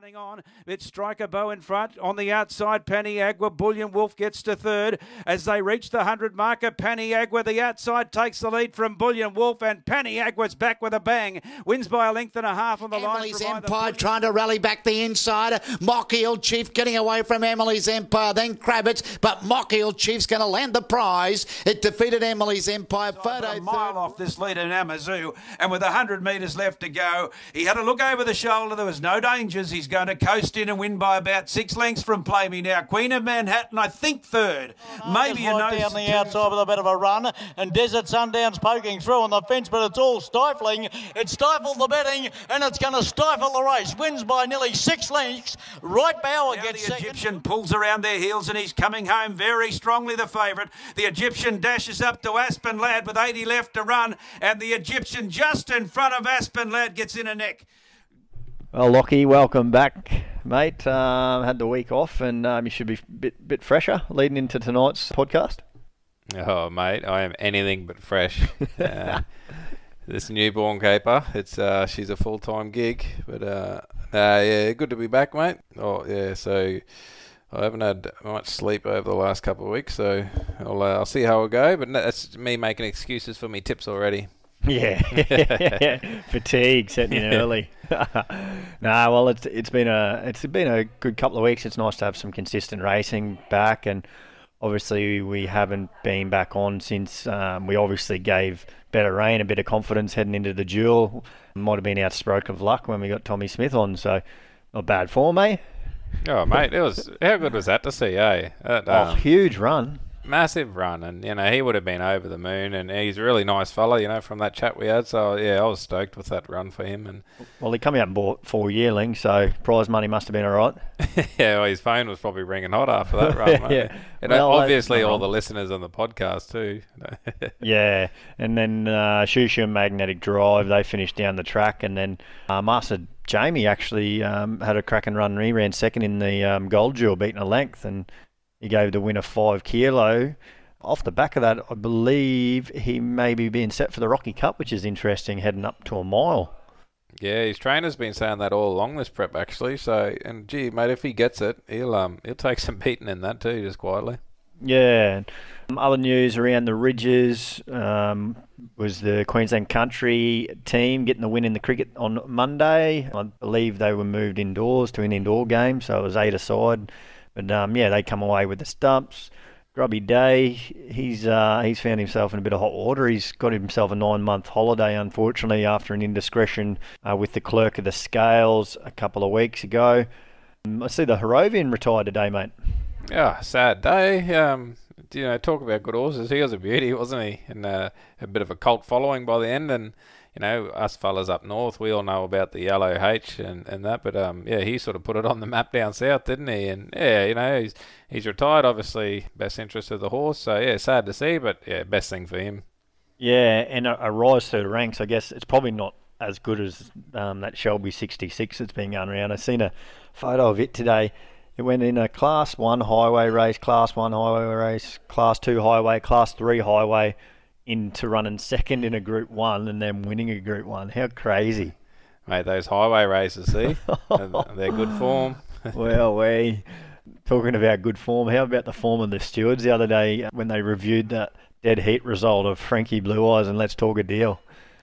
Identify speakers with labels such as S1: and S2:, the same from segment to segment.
S1: running on. It's Striker Bow in front. On the outside, Agua. Bullion Wolf gets to third. As they reach the 100 marker, Agua. the outside takes the lead from Bullion Wolf, and Agua's back with a bang. Wins by a length and a half on the
S2: Emily's
S1: line.
S2: Emily's Empire trying to rally back the inside. Mock Chief getting away from Emily's Empire, then Kravitz, but Mock Chief's going to land the prize. It defeated Emily's Empire.
S1: Photo a mile third. off this leader, Amazoo, and with 100 metres left to go, he had a look over the shoulder. There was no dangers. He's going to coast in and win by about six lengths from Play Me Now. Queen of Manhattan, I think third.
S3: Oh, Maybe a right down the outside with a bit of a run, and Desert Sundown's poking through on the fence, but it's all stifling. It stifled the betting, and it's going to stifle the race. Wins by nearly six lengths. Right Bauer
S1: now
S3: gets
S1: the
S3: second.
S1: Egyptian pulls around their heels, and he's coming home very strongly. The favourite. The Egyptian dashes up to Aspen Lad with 80 left to run, and the Egyptian just in front of Aspen Lad gets in a neck.
S4: Well, Lockie, welcome back, mate. Um, had the week off, and um, you should be a bit, bit fresher leading into tonight's podcast.
S5: Oh, mate, I am anything but fresh. uh, this newborn caper, it's uh, she's a full time gig, but uh, yeah, good to be back, mate. Oh, yeah, so I haven't had much sleep over the last couple of weeks, so I'll uh, I'll see how it go. But that's me making excuses for me tips already.
S4: Yeah, fatigue setting in early. nah, well, it's it's been a it's been a good couple of weeks. It's nice to have some consistent racing back, and obviously we haven't been back on since um, we obviously gave better rain a bit of confidence heading into the duel. Might have been our stroke of luck when we got Tommy Smith on, so not bad form, eh?
S5: Oh, mate, it was how good was that to see, eh?
S4: That, oh, um, huge run
S5: massive run, and you know he would have been over the moon, and he's a really nice fella, you know, from that chat we had. So yeah, I was stoked with that run for him. And
S4: well, he come out and bought four yearlings, so prize money must have been all right.
S5: yeah, well, his phone was probably ringing hot after that run. yeah, and well, obviously all the listeners on the podcast too.
S4: yeah, and then uh, Shusha Magnetic Drive, they finished down the track, and then uh, Master Jamie actually um, had a cracking run. He ran second in the um, Gold Jewel, beating a length, and he gave the winner five kilo. Off the back of that, I believe he may be being set for the Rocky Cup, which is interesting, heading up to a mile.
S5: Yeah, his trainer's been saying that all along this prep, actually. So, and gee, mate, if he gets it, he'll um he'll take some beating in that too, just quietly.
S4: Yeah. Um, other news around the ridges um, was the Queensland Country team getting the win in the cricket on Monday. I believe they were moved indoors to an indoor game, so it was eight aside. But um, yeah, they come away with the stumps. Grubby Day, he's uh, he's found himself in a bit of hot water. He's got himself a nine-month holiday, unfortunately, after an indiscretion uh, with the clerk of the scales a couple of weeks ago. Um, I see the Harrovian retired today, mate.
S5: Yeah, sad day. Um, you know, talk about good horses. He was a beauty, wasn't he? And uh, a bit of a cult following by the end, and you know, us fellas up north, we all know about the yellow H and, and that, but um, yeah, he sort of put it on the map down south, didn't he? And yeah, you know, he's he's retired, obviously, best interest of the horse. So yeah, sad to see, but yeah, best thing for him.
S4: Yeah, and a, a rise through the ranks. I guess it's probably not as good as um, that Shelby 66 that's been going around. I've seen a photo of it today. It went in a Class 1 highway race, Class 1 highway race, Class 2 highway, Class 3 highway, into running second in a Group One and then winning a Group One. How crazy!
S5: Mate, those highway races, see, they're good form.
S4: well, we talking about good form. How about the form of the stewards the other day when they reviewed that dead heat result of Frankie Blue Eyes and Let's Talk a Deal?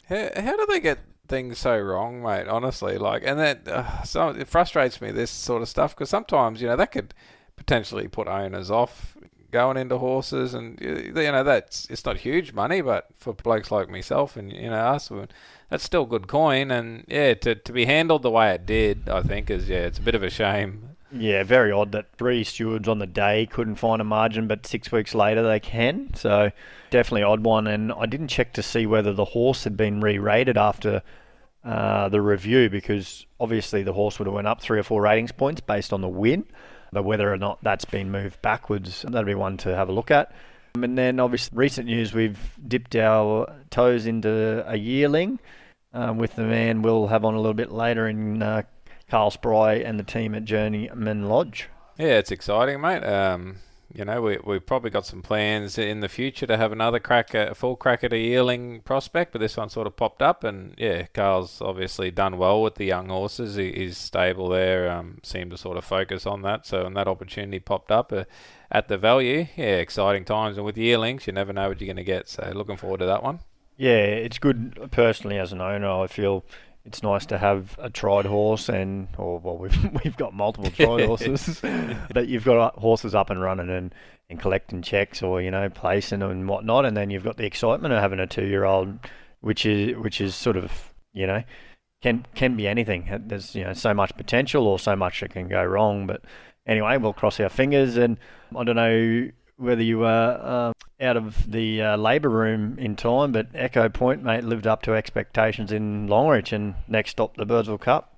S5: How, how do they get things so wrong, mate? Honestly, like, and that uh, so it frustrates me this sort of stuff because sometimes you know that could potentially put owners off going into horses, and you know that's it's not huge money, but for blokes like myself and you know us, that's still good coin. And yeah, to to be handled the way it did, I think is yeah, it's a bit of a shame.
S4: Yeah, very odd that three stewards on the day couldn't find a margin, but six weeks later they can. So definitely odd one. And I didn't check to see whether the horse had been re-rated after uh, the review because obviously the horse would have went up three or four ratings points based on the win. But whether or not that's been moved backwards, that'll be one to have a look at. And then, obviously, recent news, we've dipped our toes into a yearling um, with the man we'll have on a little bit later in uh, Carl Spry and the team at Journeyman Lodge.
S5: Yeah, it's exciting, mate. Um, you know, we, we've probably got some plans in the future to have another crack, at, a full crack at a yearling prospect, but this one sort of popped up, and yeah, Carl's obviously done well with the young horses. He, he's stable there, um, seemed to sort of focus on that. So when that opportunity popped up uh, at the value, yeah, exciting times. And with yearlings, you never know what you're going to get. So looking forward to that one.
S4: Yeah, it's good personally as an owner. I feel it's nice to have a tried horse and or well we've we've got multiple tried horses but you've got uh, horses up and running and, and collecting checks or you know placing and whatnot and then you've got the excitement of having a two year old which is which is sort of you know can can be anything. There's you know so much potential or so much that can go wrong but anyway we'll cross our fingers and I don't know whether you were uh, out of the uh, labour room in time, but Echo Point, mate, lived up to expectations in Longreach and next stop the Birdsville Cup.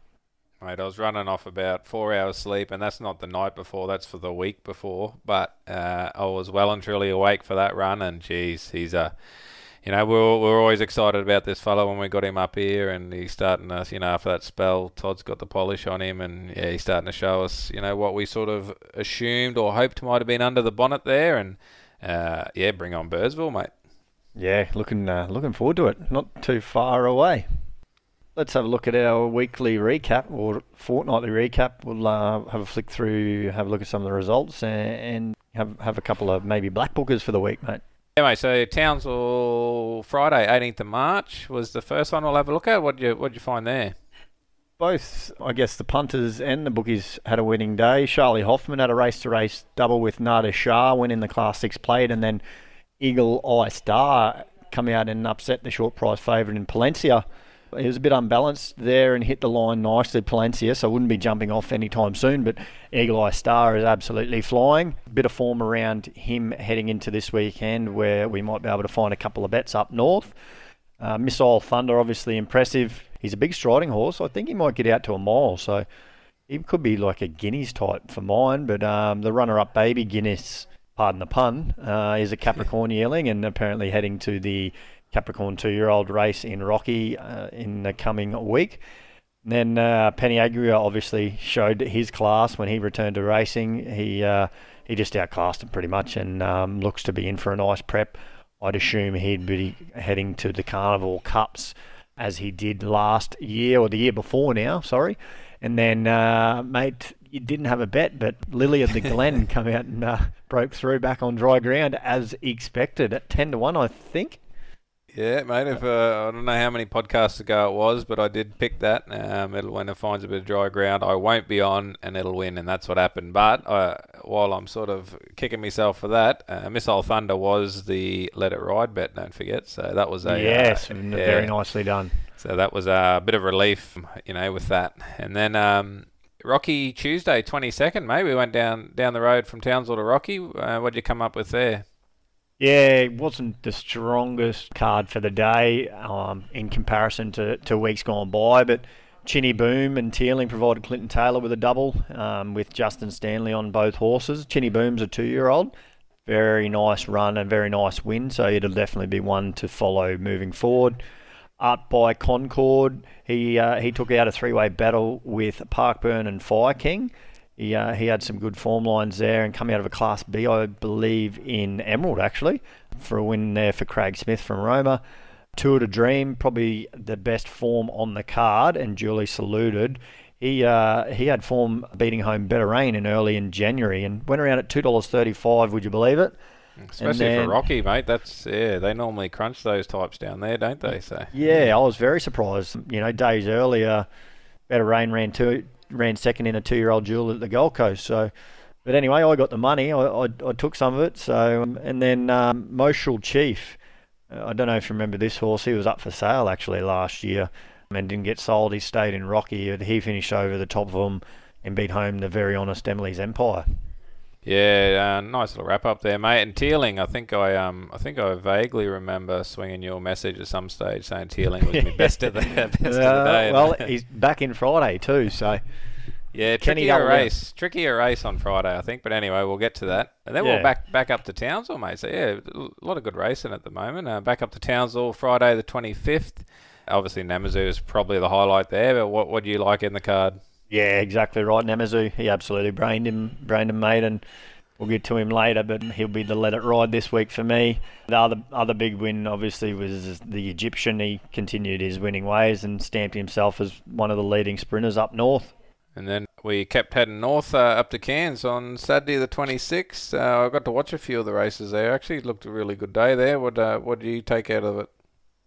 S5: Mate, I was running off about four hours sleep, and that's not the night before, that's for the week before. But uh, I was well and truly awake for that run, and geez, he's a you know, we're, we're always excited about this fellow when we got him up here, and he's starting us. you know, after that spell, Todd's got the polish on him, and yeah, he's starting to show us, you know, what we sort of assumed or hoped might have been under the bonnet there, and uh, yeah, bring on Birdsville, mate.
S4: Yeah, looking uh, looking forward to it. Not too far away. Let's have a look at our weekly recap or fortnightly recap. We'll uh, have a flick through, have a look at some of the results, and, have have a couple of maybe black bookers for the week, mate.
S5: Anyway, so Townsville Friday, 18th of March was the first one we'll have a look at. What did you what you find there?
S4: Both, I guess, the punters and the bookies had a winning day. Charlie Hoffman had a race to race double with Nada Shah, winning the Class Six plate, and then Eagle Eye Star come out and upset the short price favourite in Palencia. He was a bit unbalanced there and hit the line nicely, Palencia, so I wouldn't be jumping off anytime soon. But Eagle Eye Star is absolutely flying. Bit of form around him heading into this weekend where we might be able to find a couple of bets up north. Uh, Missile Thunder, obviously impressive. He's a big striding horse. I think he might get out to a mile, so he could be like a Guineas type for mine. But um, the runner up baby Guinness, pardon the pun, uh, is a Capricorn yearling and apparently heading to the Capricorn two-year-old race in Rocky uh, in the coming week. And then uh, Penny Agria obviously showed his class when he returned to racing. He uh, he just outclassed him pretty much and um, looks to be in for a nice prep. I'd assume he'd be heading to the Carnival Cups as he did last year or the year before now, sorry. And then, uh, mate, you didn't have a bet, but Lily of the Glen come out and uh, broke through back on dry ground as expected at 10 to 1, I think.
S5: Yeah, mate. If uh, I don't know how many podcasts ago it was, but I did pick that. Um, it'll when it finds a bit of dry ground, I won't be on, and it'll win, and that's what happened. But uh, while I'm sort of kicking myself for that, uh, Missile Thunder was the Let It Ride bet. Don't forget. So that was a
S4: yes,
S5: uh,
S4: yeah. very nicely done.
S5: So that was a bit of relief, you know, with that. And then um, Rocky Tuesday, 22nd, mate. We went down down the road from Townsville to Rocky. Uh, what did you come up with there?
S4: Yeah, it wasn't the strongest card for the day um, in comparison to, to weeks gone by, but Chinny Boom and Teeling provided Clinton Taylor with a double um, with Justin Stanley on both horses. Chinny Boom's a two year old. Very nice run and very nice win, so it'll definitely be one to follow moving forward. up by Concord, he uh, he took out a three way battle with Parkburn and Fire King. He, uh, he had some good form lines there and come out of a Class B, I believe, in Emerald actually, for a win there for Craig Smith from Roma. Tour to Dream, probably the best form on the card, and duly saluted. He uh, he had form beating home Better Rain in early in January and went around at two dollars thirty five. Would you believe it?
S5: Especially then, for Rocky, mate. That's yeah. They normally crunch those types down there, don't they? So
S4: yeah, I was very surprised. You know, days earlier, Better Rain ran two ran second in a two-year-old Jewel at the Gold Coast. So, but anyway, I got the money. I, I, I took some of it. So, um, and then um, Moshul Chief. Uh, I don't know if you remember this horse. He was up for sale actually last year and didn't get sold. He stayed in Rocky. He finished over the top of them and beat home the very honest Emily's Empire.
S5: Yeah, uh, nice little wrap up there, mate. And Teeling, I think I um, I think I vaguely remember swinging your message at some stage saying Teeling was my best of the best uh, of the day.
S4: Well, he's back in Friday too, so
S5: yeah, trickier race, trickier race on Friday, I think. But anyway, we'll get to that, and then yeah. we'll back back up to Townsville, mate. So yeah, a lot of good racing at the moment. Uh, back up to Townsville Friday the twenty fifth. Obviously, Namazu is probably the highlight there. But what what do you like in the card?
S4: Yeah, exactly right. Namazu, he absolutely brained him, brained him, mate, and we'll get to him later, but he'll be the let it ride this week for me. The other other big win, obviously, was the Egyptian. He continued his winning ways and stamped himself as one of the leading sprinters up north.
S5: And then we kept heading north uh, up to Cairns on Saturday the 26th. Uh, I got to watch a few of the races there. Actually, it looked a really good day there. What uh, what did you take out of it?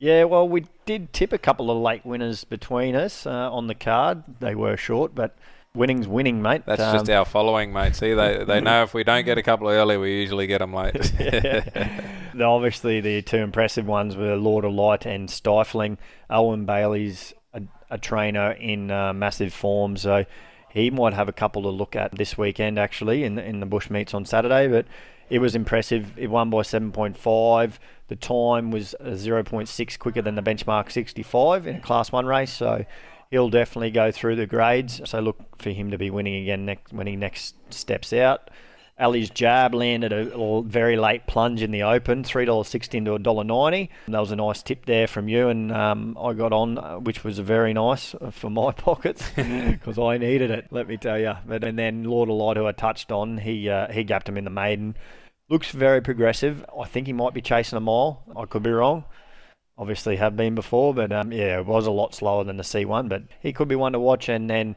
S4: Yeah, well, we did tip a couple of late winners between us uh, on the card. They were short, but winning's winning, mate.
S5: That's um, just our following, mate. See, they they know if we don't get a couple early, we usually get them late.
S4: the, obviously, the two impressive ones were Lord of Light and Stifling. Owen Bailey's a, a trainer in uh, massive form, so he might have a couple to look at this weekend, actually, in the, in the bush meets on Saturday. But it was impressive. It won by 7.5. The time was 0.6 quicker than the benchmark 65 in a Class 1 race. So he'll definitely go through the grades. So look for him to be winning again next when he next steps out. Ali's jab landed a, very late plunge in the open, three dollars sixty to a dollar ninety. That was a nice tip there from you, and um, I got on, uh, which was very nice for my pockets because I needed it. Let me tell you. But and then Lord of Light, who I touched on, he uh, he gapped him in the maiden. Looks very progressive. I think he might be chasing a mile. I could be wrong obviously have been before, but um, yeah, it was a lot slower than the C1. But he could be one to watch. And then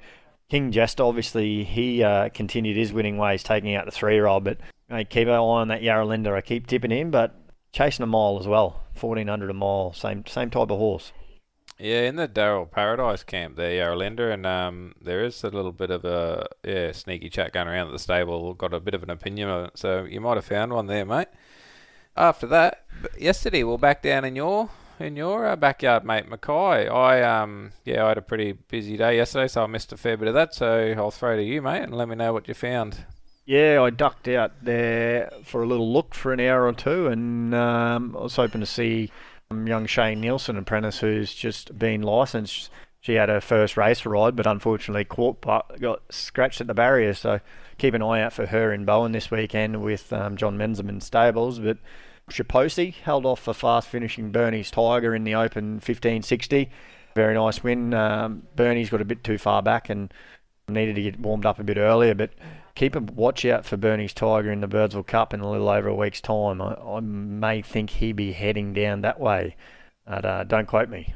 S4: King Jester, obviously, he uh, continued his winning ways, taking out the three-year-old. But I keep an eye on that Yarralinda. I keep tipping him, but chasing a mile as well, fourteen hundred a mile, same same type of horse.
S5: Yeah, in the Daryl Paradise camp there, Yarralinda, and um, there is a little bit of a yeah sneaky chat going around at the stable. Got a bit of an opinion it, so you might have found one there, mate. After that, yesterday we're back down in your in your uh, backyard, mate, Mackay. I um yeah, I had a pretty busy day yesterday, so I missed a fair bit of that. So I'll throw to you, mate, and let me know what you found.
S4: Yeah, I ducked out there for a little look for an hour or two, and um, I was hoping to see young Shay Nielsen, apprentice, who's just been licensed. She had her first race ride, but unfortunately caught, got scratched at the barrier. So keep an eye out for her in Bowen this weekend with um, John Menzelman Stables. But Shaposi held off for fast finishing Bernie's Tiger in the Open 1560. Very nice win. Um, Bernie's got a bit too far back and needed to get warmed up a bit earlier, but keep a watch out for Bernie's Tiger in the Birdsville Cup in a little over a week's time. I, I may think he be heading down that way. But, uh, don't quote me.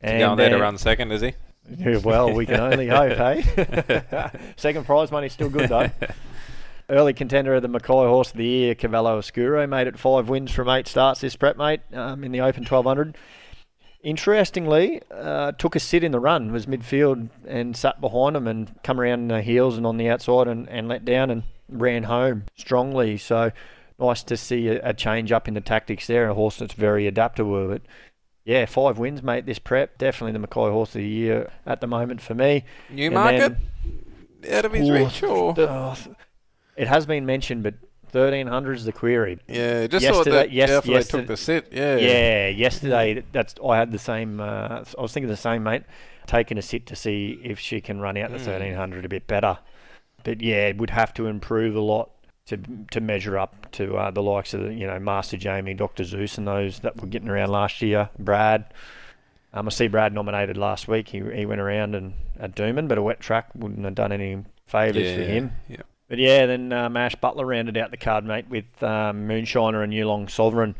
S5: And going there to run second, is he?
S4: well, we can only hope, hey? second prize money's still good, though. early contender of the Mackay Horse of the Year, Cavallo Oscuro, made it five wins from eight starts this prep, mate, um, in the Open 1200. Interestingly, uh, took a sit in the run, was midfield and sat behind him and come around the heels and on the outside and, and let down and ran home strongly. So nice to see a, a change up in the tactics there. A horse that's very adaptable. But yeah, five wins, mate, this prep. Definitely the Mackay Horse of the Year at the moment for me.
S5: Newmarket? Out of his reach, or?
S4: Oh, it has been mentioned, but thirteen hundred is the query.
S5: Yeah, just yesterday, that yes, yesterday, took the sit. Yeah,
S4: yeah. Yesterday, that's I had the same. Uh, I was thinking the same, mate. Taking a sit to see if she can run out the mm. thirteen hundred a bit better. But yeah, it would have to improve a lot to to measure up to uh, the likes of you know Master Jamie, Doctor Zeus, and those that were getting around last year. Brad. Um, I see Brad nominated last week. He he went around and at Doomben, but a wet track wouldn't have done any favours
S5: yeah,
S4: for him.
S5: Yeah.
S4: But yeah, then uh, Mash Butler rounded out the card, mate, with um, Moonshiner and Yulong Sovereign.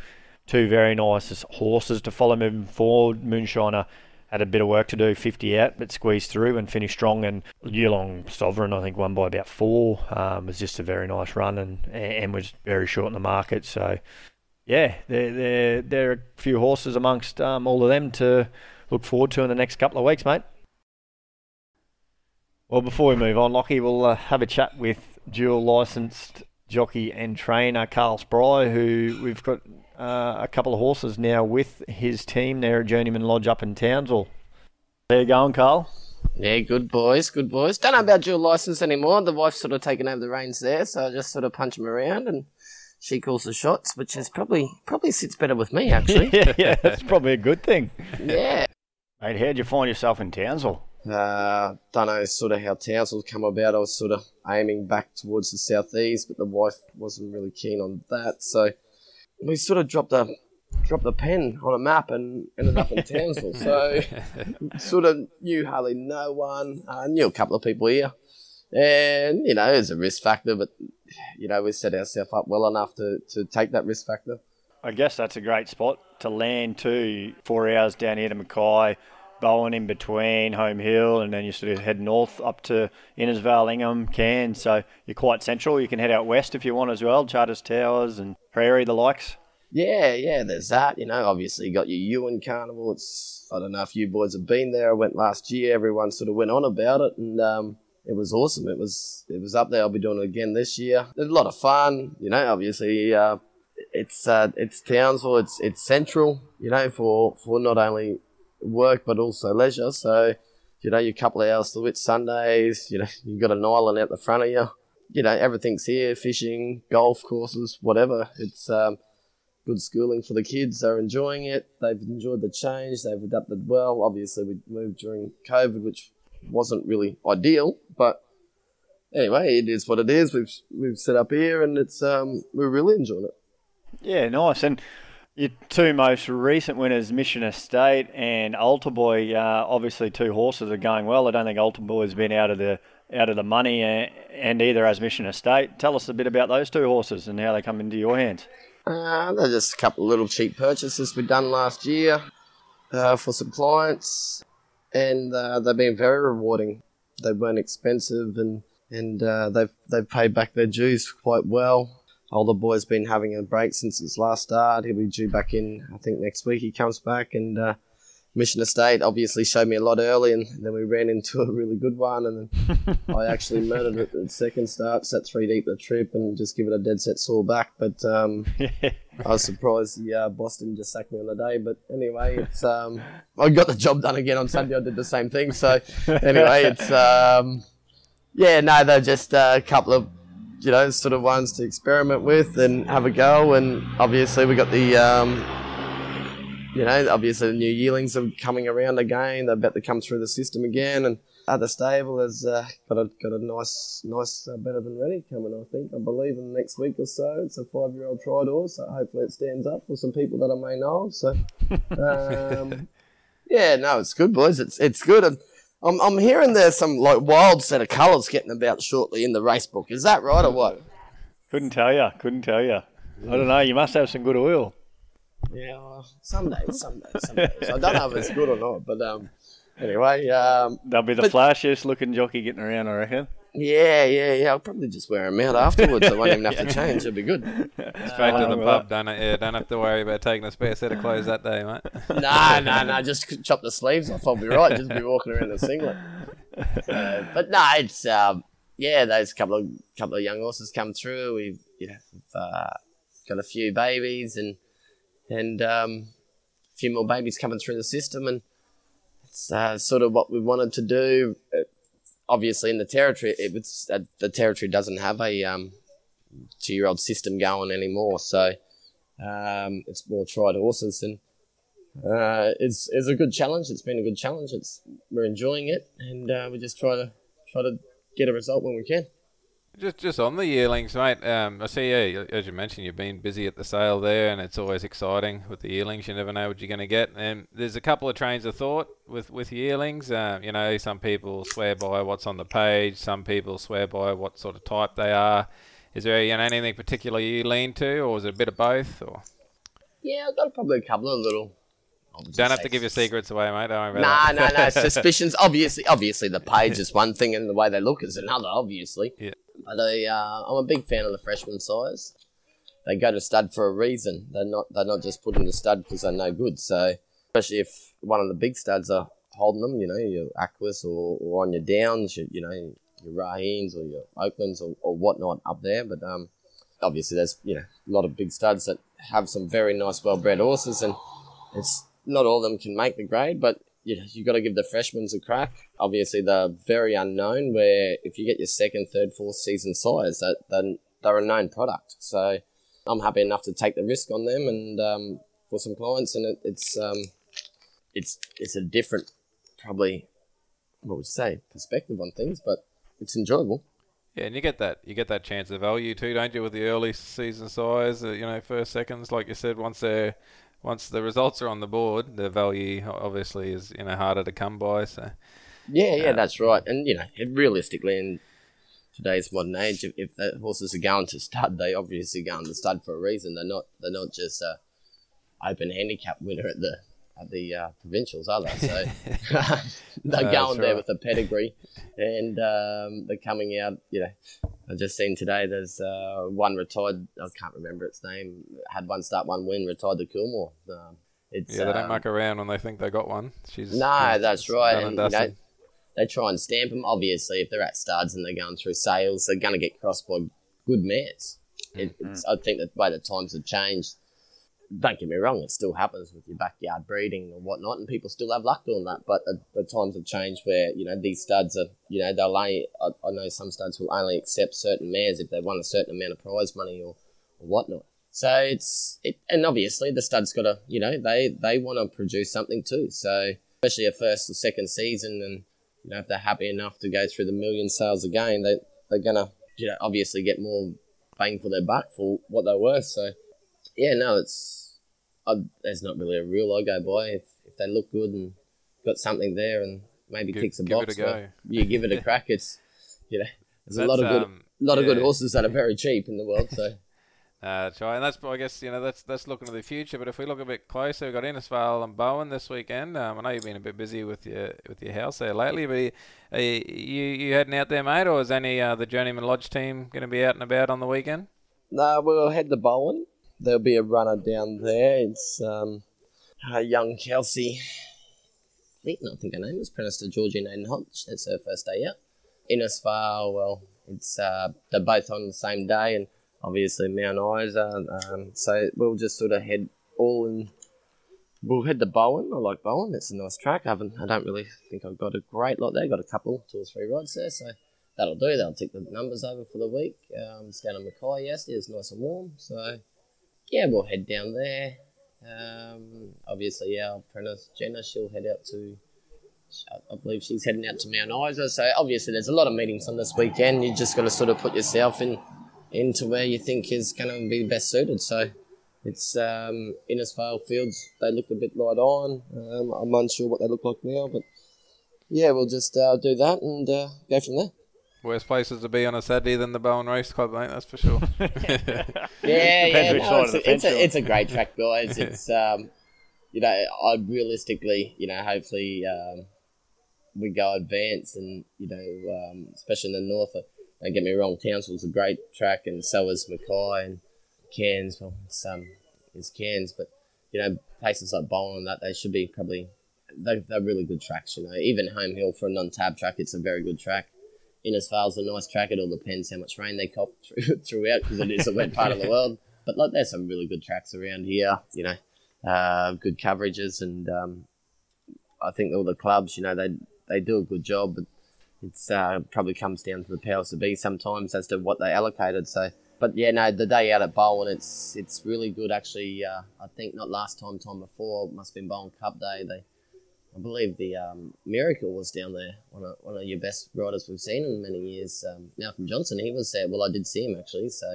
S4: Two very nice horses to follow moving forward. Moonshiner had a bit of work to do, 50 out, but squeezed through and finished strong. And Yulong Sovereign, I think, won by about four. Um, was just a very nice run and, and was very short in the market. So, yeah, there, there, there are a few horses amongst um, all of them to look forward to in the next couple of weeks, mate. Well, before we move on, Lockie, we'll uh, have a chat with dual licensed jockey and trainer Carl Spry, who we've got uh, a couple of horses now with his team there at Journeyman Lodge up in Townsville. There you going, Carl?
S6: Yeah, good boys, good boys. Don't know about dual license anymore. The wife's sort of taken over the reins there, so I just sort of punch them around and she calls the shots, which is probably probably sits better with me actually.
S4: yeah, yeah, that's probably a good thing.
S6: yeah.
S4: Mate, how'd you find yourself in Townsville?
S6: Uh, don't know sort of how Townsville come about. I was sort of aiming back towards the southeast, but the wife wasn't really keen on that. So we sort of dropped a dropped a pen on a map and ended up in Townsville. So sort of knew hardly no one. I uh, knew a couple of people here. and you know it's a risk factor, but you know we set ourselves up well enough to, to take that risk factor.
S4: I guess that's a great spot to land too. Four hours down here to Mackay, Bowen in between, Home Hill, and then you sort of head north up to Innisfail, Ingham, Cairns. So you're quite central. You can head out west if you want as well, Charters Towers and Prairie, the likes.
S6: Yeah, yeah, there's that. You know, obviously you got your Ewan Carnival. It's I don't know if you boys have been there. I went last year. Everyone sort of went on about it, and um, it was awesome. It was it was up there. I'll be doing it again this year. There's a lot of fun. You know, obviously uh, it's uh, it's Townsville. It's it's central. You know, for for not only work but also leisure. So you know, your couple of hours to Whitsundays. You know, you've got an island out the front of you. You know, everything's here: fishing, golf courses, whatever. It's um, good schooling for the kids. They're enjoying it. They've enjoyed the change. They've adapted well. Obviously, we moved during COVID, which wasn't really ideal, but anyway, it is what it is. We've we've set up here, and it's um, we're really enjoying it.
S4: Yeah, nice. And your two most recent winners, Mission Estate and Altar Boy, uh, obviously two horses are going well. I don't think Altar Boy has been out of the out of the money, and, and either as Mission Estate. Tell us a bit about those two horses and how they come into your hands.
S6: Uh, they're just a couple of little cheap purchases we done last year uh, for some clients, and uh, they've been very rewarding. They weren't expensive, and and uh, they've they've paid back their dues quite well. Altar Boy's been having a break since his last start. He'll be due back in, I think, next week. He comes back, and uh, Mission Estate obviously showed me a lot early, and then we ran into a really good one, and then I actually murdered it at the second start, set three deep the trip, and just give it a dead set saw back. But um, I was surprised the uh, Boston just sacked me on the day. But anyway, it's um, I got the job done again on Sunday. I did the same thing. So anyway, it's um, yeah, no, they're just uh, a couple of you know sort of ones to experiment with and have a go, and obviously we got the. Um, you know, obviously the new yearlings are coming around again. They're about to come through the system again, and at the stable has uh, got a got a nice nice uh, better than ready coming. I think I believe in the next week or so. It's a five year old tri door, so hopefully it stands up for some people that I may know. So, um, yeah, no, it's good, boys. It's it's good. And I'm I'm hearing there's some like wild set of colours getting about shortly in the race book. Is that right or what?
S4: Couldn't tell you. Couldn't tell you. I don't know. You must have some good oil.
S6: Yeah, well, some days, some days, some days. I don't know if it's good or not, but um, anyway, um,
S4: They'll be the
S6: But-
S4: flashiest looking jockey getting around, I reckon.
S6: Yeah, yeah, yeah. I'll probably just wear them out afterwards. I won't even have to change. It'll be good.
S5: Straight to the pub, don't it? Yeah, don't have to worry about taking a spare set of clothes that day, mate.
S6: No, no, no. Just chop the sleeves off. I'll be right. Just be walking around in a singlet. So, but no, it's um, yeah. Those couple of couple of young horses come through. We've you know we've, uh, got a few babies and and um, a few more babies coming through the system, and it's uh, sort of what we wanted to do. Uh, obviously, in the territory, it was uh, the territory doesn't have a um, two-year-old system going anymore, so um, it's more tried horses and uh, it's it's a good challenge. It's been a good challenge. It's we're enjoying it, and uh, we just try to try to get a result when we can.
S5: Just just on the yearlings, mate. Um, I see, yeah, as you mentioned, you've been busy at the sale there, and it's always exciting with the yearlings. You never know what you're going to get. And there's a couple of trains of thought with with yearlings. Uh, you know, some people swear by what's on the page. Some people swear by what sort of type they are. Is there you know, anything particular you lean to, or is it a bit of both? Or
S6: Yeah, I've got probably a couple of little. I would just
S5: don't have to give your secrets away, mate. Don't worry
S6: Nah,
S5: about
S6: no,
S5: that.
S6: no. Suspicions. Obviously, obviously, the page is one thing, and the way they look is another. Obviously.
S5: Yeah.
S6: But I, uh, I'm a big fan of the freshman sires. They go to stud for a reason. They're not. They're not just put in the stud because they're no good. So, especially if one of the big studs are holding them, you know, your Aquis or, or on your downs, your, you know, your Raheens or your Oaklands or, or whatnot up there. But um, obviously, there's you know a lot of big studs that have some very nice, well-bred horses, and it's not all of them can make the grade, but you know, you got to give the freshmen a crack. Obviously, they're very unknown. Where if you get your second, third, fourth season sires, that then they're a known product. So I'm happy enough to take the risk on them and um, for some clients, and it, it's um, it's it's a different, probably, what would you say, perspective on things, but it's enjoyable.
S5: Yeah, and you get that you get that chance of value too, don't you, with the early season sires? Uh, you know, first seconds, like you said, once they're once the results are on the board, the value obviously is you know harder to come by. So
S6: Yeah, yeah,
S5: Uh,
S6: that's right. And you know, realistically, in today's modern age, if, if the horses are going to stud, they obviously going to stud for a reason. They're not they're not just a open handicap winner at the the uh, provincials, are they? So they're going there
S5: right.
S6: with a pedigree, and um, they're coming out. You know, I just seen today. There's uh, one retired. I can't remember its name. Had one start, one win. Retired to Coolmore. Um, it's,
S5: Yeah, they don't
S6: um,
S5: muck around when they think they got one. She's
S6: no, that's right.
S5: and
S6: And, you know, they try and stamp them. Obviously, if they're at studs and they're going through sales, they're going to get crossed by good mares. It, it's, I think that the way the times have changed. Don't get me wrong; it still happens with your backyard breeding and whatnot, and people still have luck doing that. But the, the times have changed where you know these studs are, you know, they'll only. I, I know some studs will only accept certain mares if they won a certain amount of prize money or, or whatnot. So it's it, and obviously the studs got to, you know, they they want to produce something too. So especially a first or second season, and you know if they're happy enough to go through the million sales again, they they're gonna, you know, obviously get more bang for their buck for what they're worth. So yeah, no, it's I, there's not really a rule I go by. If if they look good and got something there and maybe
S5: Give-
S6: ticks a box, you give it a crack. It's you know, there's a lot of good
S5: um,
S6: lot of good horses that are very cheap in the world. So.
S5: Uh, that's right, and that's I guess you know that's that's looking to the future. But if we look a bit closer, we've got Innisfail and Bowen this weekend. Um, I know you've been a bit busy with your with your house there lately, but are you you, you heading out there, mate, or is any uh, the Journeyman Lodge team going to be out and about on the weekend?
S6: No, we'll head to Bowen. There'll be a runner down there. It's um, young Kelsey. I think her name is pronounced to Georgie Naden Hodge. That's her first day out. Innisfail, well, it's uh, they're both on the same day, and obviously Mount Isa. Um, so we'll just sort of head all in. We'll head to Bowen. I like Bowen. It's a nice track. I haven't. I don't really think I've got a great lot there. Got a couple, two or three rides there. So that'll do. They'll tick the numbers over for the week. Um, it's down in Mackay yesterday. It's nice and warm. So yeah, we'll head down there. Um, obviously, our apprentice Jenna, she'll head out to. I believe she's heading out to Mount Isa. So obviously, there's a lot of meetings on this weekend. You just got to sort of put yourself in into where you think is going to be best suited. So it's um, Innisfail Fields. They look a bit light on. Um, I'm unsure what they look like now, but yeah, we'll just uh, do that and uh, go from there.
S5: Worse places to be on a Saturday than the Bowen Race Club, mate. That's for sure.
S6: Yeah,
S4: Depends
S6: yeah, no,
S4: side
S6: it's, a, it's, a, it's a great track, guys. It's um, you know, I realistically, you know, hopefully um, we go advanced, and you know, um, especially in the north. uh, Don't get me wrong, Townsville's a great track, and so is Mackay and Cairns. Well, it's um, it's Cairns, but you know, places like Bowen and that they should be probably they're, they're really good tracks. You know, even Home Hill for a non-tab track, it's a very good track. Innisfail's a nice track. It all depends how much rain they cop through, throughout because it is a wet part of the world. But like, there's some really good tracks around here. You know, uh, good coverages, and um, I think all the clubs, you know, they they do a good job. But it's uh, probably comes down to the powers to be sometimes as to what they allocated. So, but yeah, no, the day out at Bowen, it's it's really good actually. Uh, I think not last time, time before, it must have been Bowen Cup Day. They I believe the um, Miracle was down there, one of, one of your best riders we've seen in many years. Um, Malcolm Johnston, he was there. Well, I did see him actually, so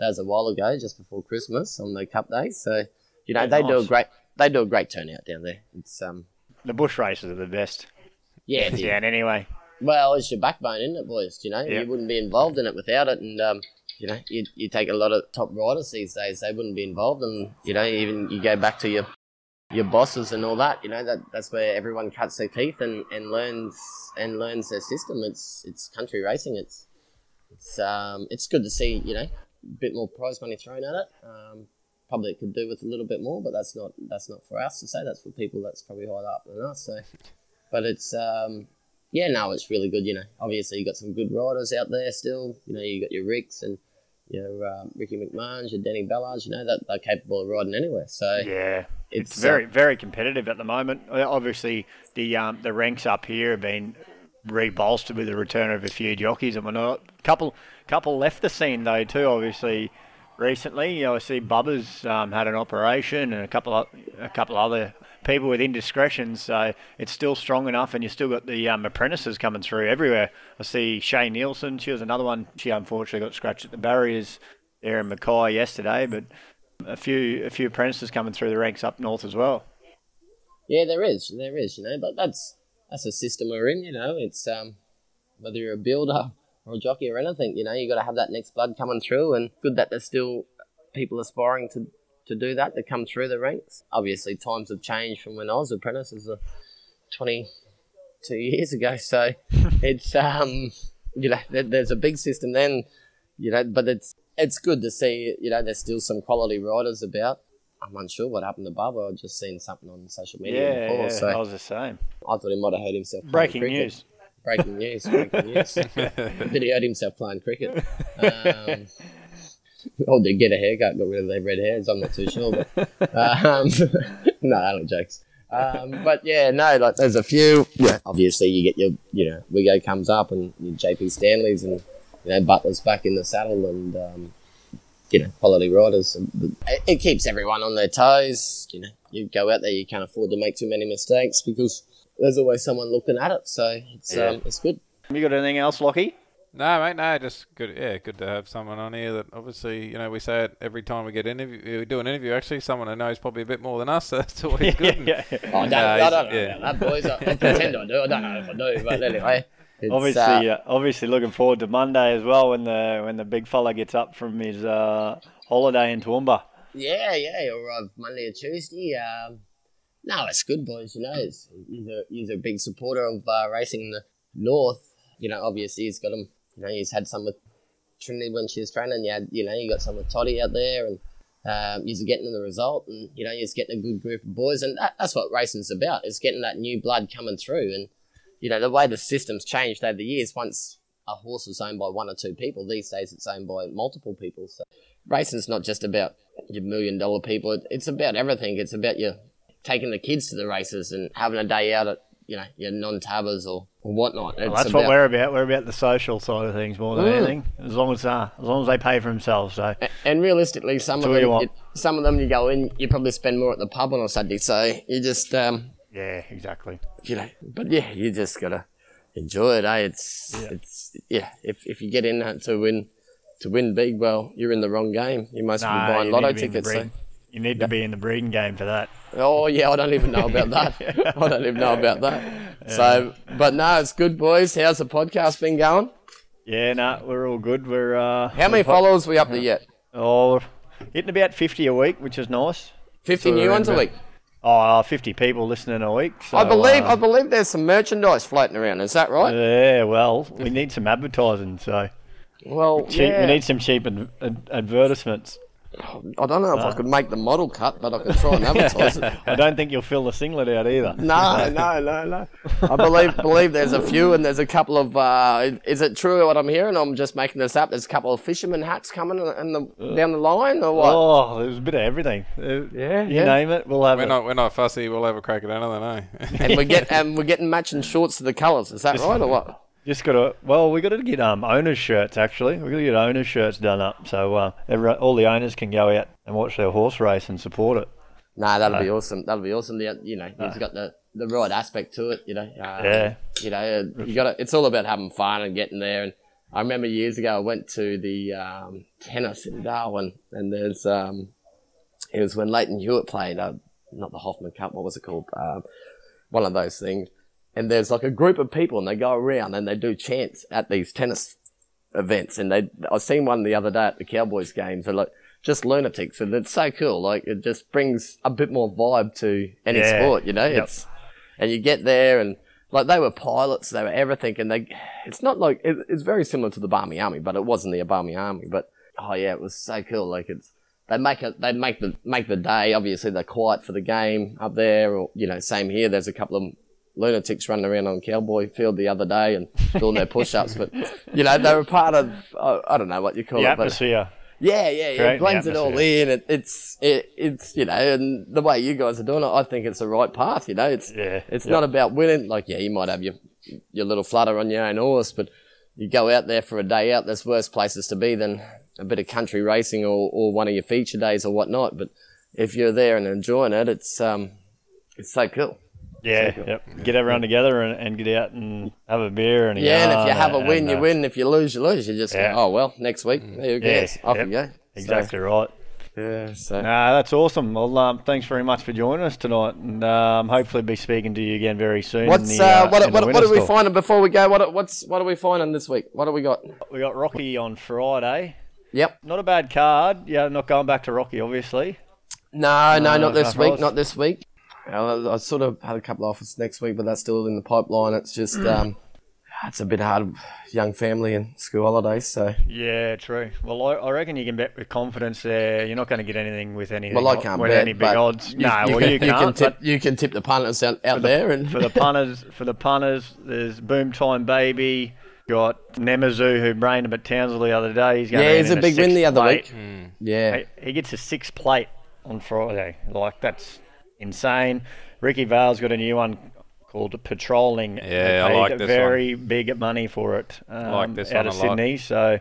S6: that was a while ago, just before Christmas on the Cup Day. So, you know,
S4: Yeah,
S6: they do a great they do a great turnout down there. It's um,
S4: The bush races are the best.
S6: yeah.
S4: Yeah, anyway.
S6: Well, it's your backbone, isn't it, boys? You know,
S4: Yeah.
S6: you wouldn't be involved in it without it, and um, you know, you, you take a lot of top riders these days; they wouldn't be involved, and you know, even you go back to your your bosses and all that. You know, that that's where everyone cuts their teeth and, and learns and learns their system. It's it's country racing. It's it's um it's good to see. You know, a bit more prize money thrown at it. Um, probably it could do with a little bit more, but that's not that's not for us to say. That's for people that's probably higher up than us. So, but it's um yeah, no, it's really good. You know, obviously you got some good riders out there still. You know, you got your Ricks and your um, Ricky McMahon, your Denny Ballards. You know that they're capable of riding anywhere. So
S4: Yeah. It's,
S6: It's,
S4: very
S6: uh,
S4: very competitive at the moment. Obviously, the um, the ranks up here have been rebolstered with the return of a few jockeys and whatnot. Couple couple left the scene though too. Obviously, recently, you know, I see Bubba's um, had an operation and a couple of, a couple other people with indiscretions. So it's still strong enough, and you still got the um, apprentices coming through everywhere. I see Shay Nielsen. She was another one. She unfortunately got scratched at the barriers there in Mackay yesterday, but a few a few apprentices coming through the ranks up north as well.
S6: Yeah, there is, there is, you know, but that's that's a system we're in, you know. It's um, whether you're a builder or a jockey or anything. You know, you got to have that next blood coming through, and good that there's still people aspiring to to do that to come through the ranks. Obviously, times have changed from when I was apprentice as a twenty two years ago. So it's um you know there, there's a big system then, you know, but it's it's good to see you know there's still some quality riders about. I'm unsure what happened to Bubba. I've just seen something on social media
S4: Yeah,
S6: before,
S4: yeah,
S6: so
S4: I was the same.
S6: I thought he might have hurt himself.
S4: Breaking news.
S6: Breaking news. Breaking news. Did he hurt himself playing cricket? Um, or did get a haircut, got rid of their red hairs? I'm not too sure. But, um, no, I don't jokes. Um, but yeah, no, like there's a few. Yeah, obviously you get your, you know, Wigo comes up and your JP Stanleys and you know Butler's back in the saddle and um, you know quality riders. It, it keeps everyone on their toes. You know, you go out there, you can't afford to make too many mistakes because there's always someone looking at it. So it's
S4: Yeah.
S6: um, it's good.
S4: Have you got anything else, Lockie?
S5: No, mate, no, just good. Yeah, good to have someone on here that obviously, you know, we say it every time we get interview, we do an interview. Actually, someone who knows probably a bit more than us. So that's always good. and-
S4: yeah.
S6: Oh, I don't,
S5: No,
S6: I don't know
S5: yeah.
S6: about that, boys. I, I pretend I do. I don't know if I do, but anyway. It's,
S4: Obviously,
S6: uh,
S4: uh, obviously looking forward to Monday as well when the when the big fella gets up from his uh, holiday in Toowoomba.
S6: yeah, yeah, or uh, Monday or Tuesday. Um, no, it's good, boys. You know, it's, he's, a, he's a big supporter of uh, racing in the north. You know, obviously he's got him. You know, he's had some with Trinity when she was training. You had, you know, you got some with Toddy out there, and um, he's getting the result, and you know, he's getting a good group of boys, and that, that's what racing's about. Is getting that new blood coming through, and you know, the way the system's changed over the years. Once a horse was owned by one or two people, these days it's owned by multiple people. So racing's not just about your million dollar people. It, it's about everything. It's about your taking the kids to the races and having a day out at you know your non-tabbers or, or whatnot.
S4: Well, that's what we're about. We're about the social side of things more than
S6: Mm.
S4: anything. As long as uh, as long as they pay for themselves. So
S6: A- And realistically, some of
S4: what you
S6: them, some of them you go in, you probably spend more at the pub on a Sunday. So you just, um,
S4: yeah, exactly.
S6: you know, but yeah, you just gotta enjoy it. Eh? It's, it's, yeah. If if you get in that to win, to win big, well, you're in the wrong game. You must be
S4: Nah,
S6: buying lotto
S4: be
S6: tickets. So.
S4: You need to be in the breeding game for that.
S6: Oh yeah, I don't even know about that. I don't even know about that. So, but no, it's good, boys. How's the podcast been going?
S4: Yeah, no, we're all good. We're uh,
S6: How many followers we up to yet?
S4: oh, hitting about fifty a week, which is nice.
S6: Fifty
S4: So
S6: new ones a week.
S4: Oh, 50 people listening a week. So,
S6: I believe.
S4: uh,
S6: I believe there's some merchandise floating around. Is that right?
S4: Yeah, well, we need some advertising, so
S6: Well,
S4: cheap,
S6: yeah.
S4: we need some cheap ad- ad- advertisements.
S6: I don't know if I could make the model cut, but I could try and advertise it.
S4: I don't think you'll fill the singlet out either.
S6: No, no, no, no. I believe believe there's a few, and there's a couple of. Uh, is it true what I'm hearing? I'm just making this up. There's a couple of fisherman hats coming in the, down the line, or what?
S4: Oh, there's a bit of everything. Uh,
S6: Yeah,
S4: you
S6: yeah.
S4: name it, we'll have
S5: We're
S4: it.
S5: not we're not fussy. We'll have a crack at anything, eh?
S6: And we get and we're getting matching shorts to the colours. Is that right or what?
S4: Just gotta. Well, we got to get um owners' shirts actually. We got to get owners' shirts done up, so uh, everyone, all the owners can go out and watch their horse race and support it.
S6: Nah, that'll be awesome. That'll be awesome. The, you know, you've got the, the right aspect to it. You know, um,
S4: Yeah.
S6: You know, you got. It's all about having fun and getting there. And I remember years ago, I went to the um, tennis in Darwin, and there's um, it was when Lleyton Hewitt played. Uh, not the Hopman Cup. What was it called? Um, one of those things. And there's like a group of people, and they go around and they do chants at these tennis events. And they, I seen one the other day at the Cowboys games. They're like just lunatics, and it's so cool. Like it just brings a bit more vibe to any
S4: Yeah.
S6: sport, you know.
S4: Yep.
S6: It's and you get there and like they were pilots, they were everything, and they. It's not like it, it's very similar to the Barmy Army, but it wasn't the Barmy Army. But oh yeah, it was so cool. Like it's they make it they make the make the day. Obviously they're quiet for the game up there, or you know, same here. There's a couple of lunatics running around on Cowboy Field the other day and doing their push-ups, but you know they were part of I, I don't know what you call
S4: The
S6: it, but yeah, yeah, yeah. It blends it all in. It, it's it, it's you know, and the way you guys are doing it, I think it's the right path. You know, it's
S4: Yeah,
S6: it's
S4: yep.
S6: not about winning. Like yeah, you might have your your little flutter on your own horse, but you go out there for a day out. There's worse places to be than a bit of country racing or, or one of your feature days or whatnot. But if you're there and enjoying it, it's um it's so cool.
S4: Yeah, yep. Get everyone together and, and get out and have a beer and a
S6: Yeah, and if you
S4: yarn
S6: have a
S4: and,
S6: win, you
S4: uh,
S6: win. If you lose, you lose. You just
S4: Yeah.
S6: go, oh well, next week, who
S4: Yeah,
S6: cares? Off
S4: yep.
S6: you go. So-
S4: Exactly right.
S6: Yeah, so
S4: Nah, that's awesome. Well, um, thanks very much for joining us tonight, and um, hopefully be speaking to you again very soon.
S6: what's
S4: the,
S6: uh,
S4: uh,
S6: what what, what are we
S4: store.
S6: finding before we go? What what's what are we finding this week? What do we got?
S4: We got Rocky on Friday.
S6: Yep.
S4: Not a bad card. Yeah, not going back to Rocky, obviously.
S6: No, no,
S4: No,
S6: not this week. Not this week. Uh, I sort of had a couple of offers next week, but that's still in the pipeline. It's just um, it's a bit hard, young family and school holidays. So
S4: Yeah, true. Well, I, I reckon you can bet with confidence there. You're not going to get anything with anything.
S6: well, I can't
S4: with
S6: bet.
S4: any big odds.
S6: You,
S4: no,
S6: you
S4: well,
S6: can,
S4: you
S6: can
S4: can't.
S6: tip
S4: but
S6: you can tip the punters out, out there, and
S4: for the punters, for the punters, there's Boom Time Baby. Got Namazu who brained him at Townsville the other day. He's going
S6: yeah,
S4: in
S6: he's a
S4: in
S6: big win the other
S4: plate.
S6: week. Yeah,
S4: He- He gets a six plate on Friday. Like that's insane. Ricky Vale's got a new one called Patrolling.
S5: Yeah, I like this
S4: very big money for it. Um,
S5: like this
S4: out
S5: one
S4: of
S5: a lot.
S4: Sydney. So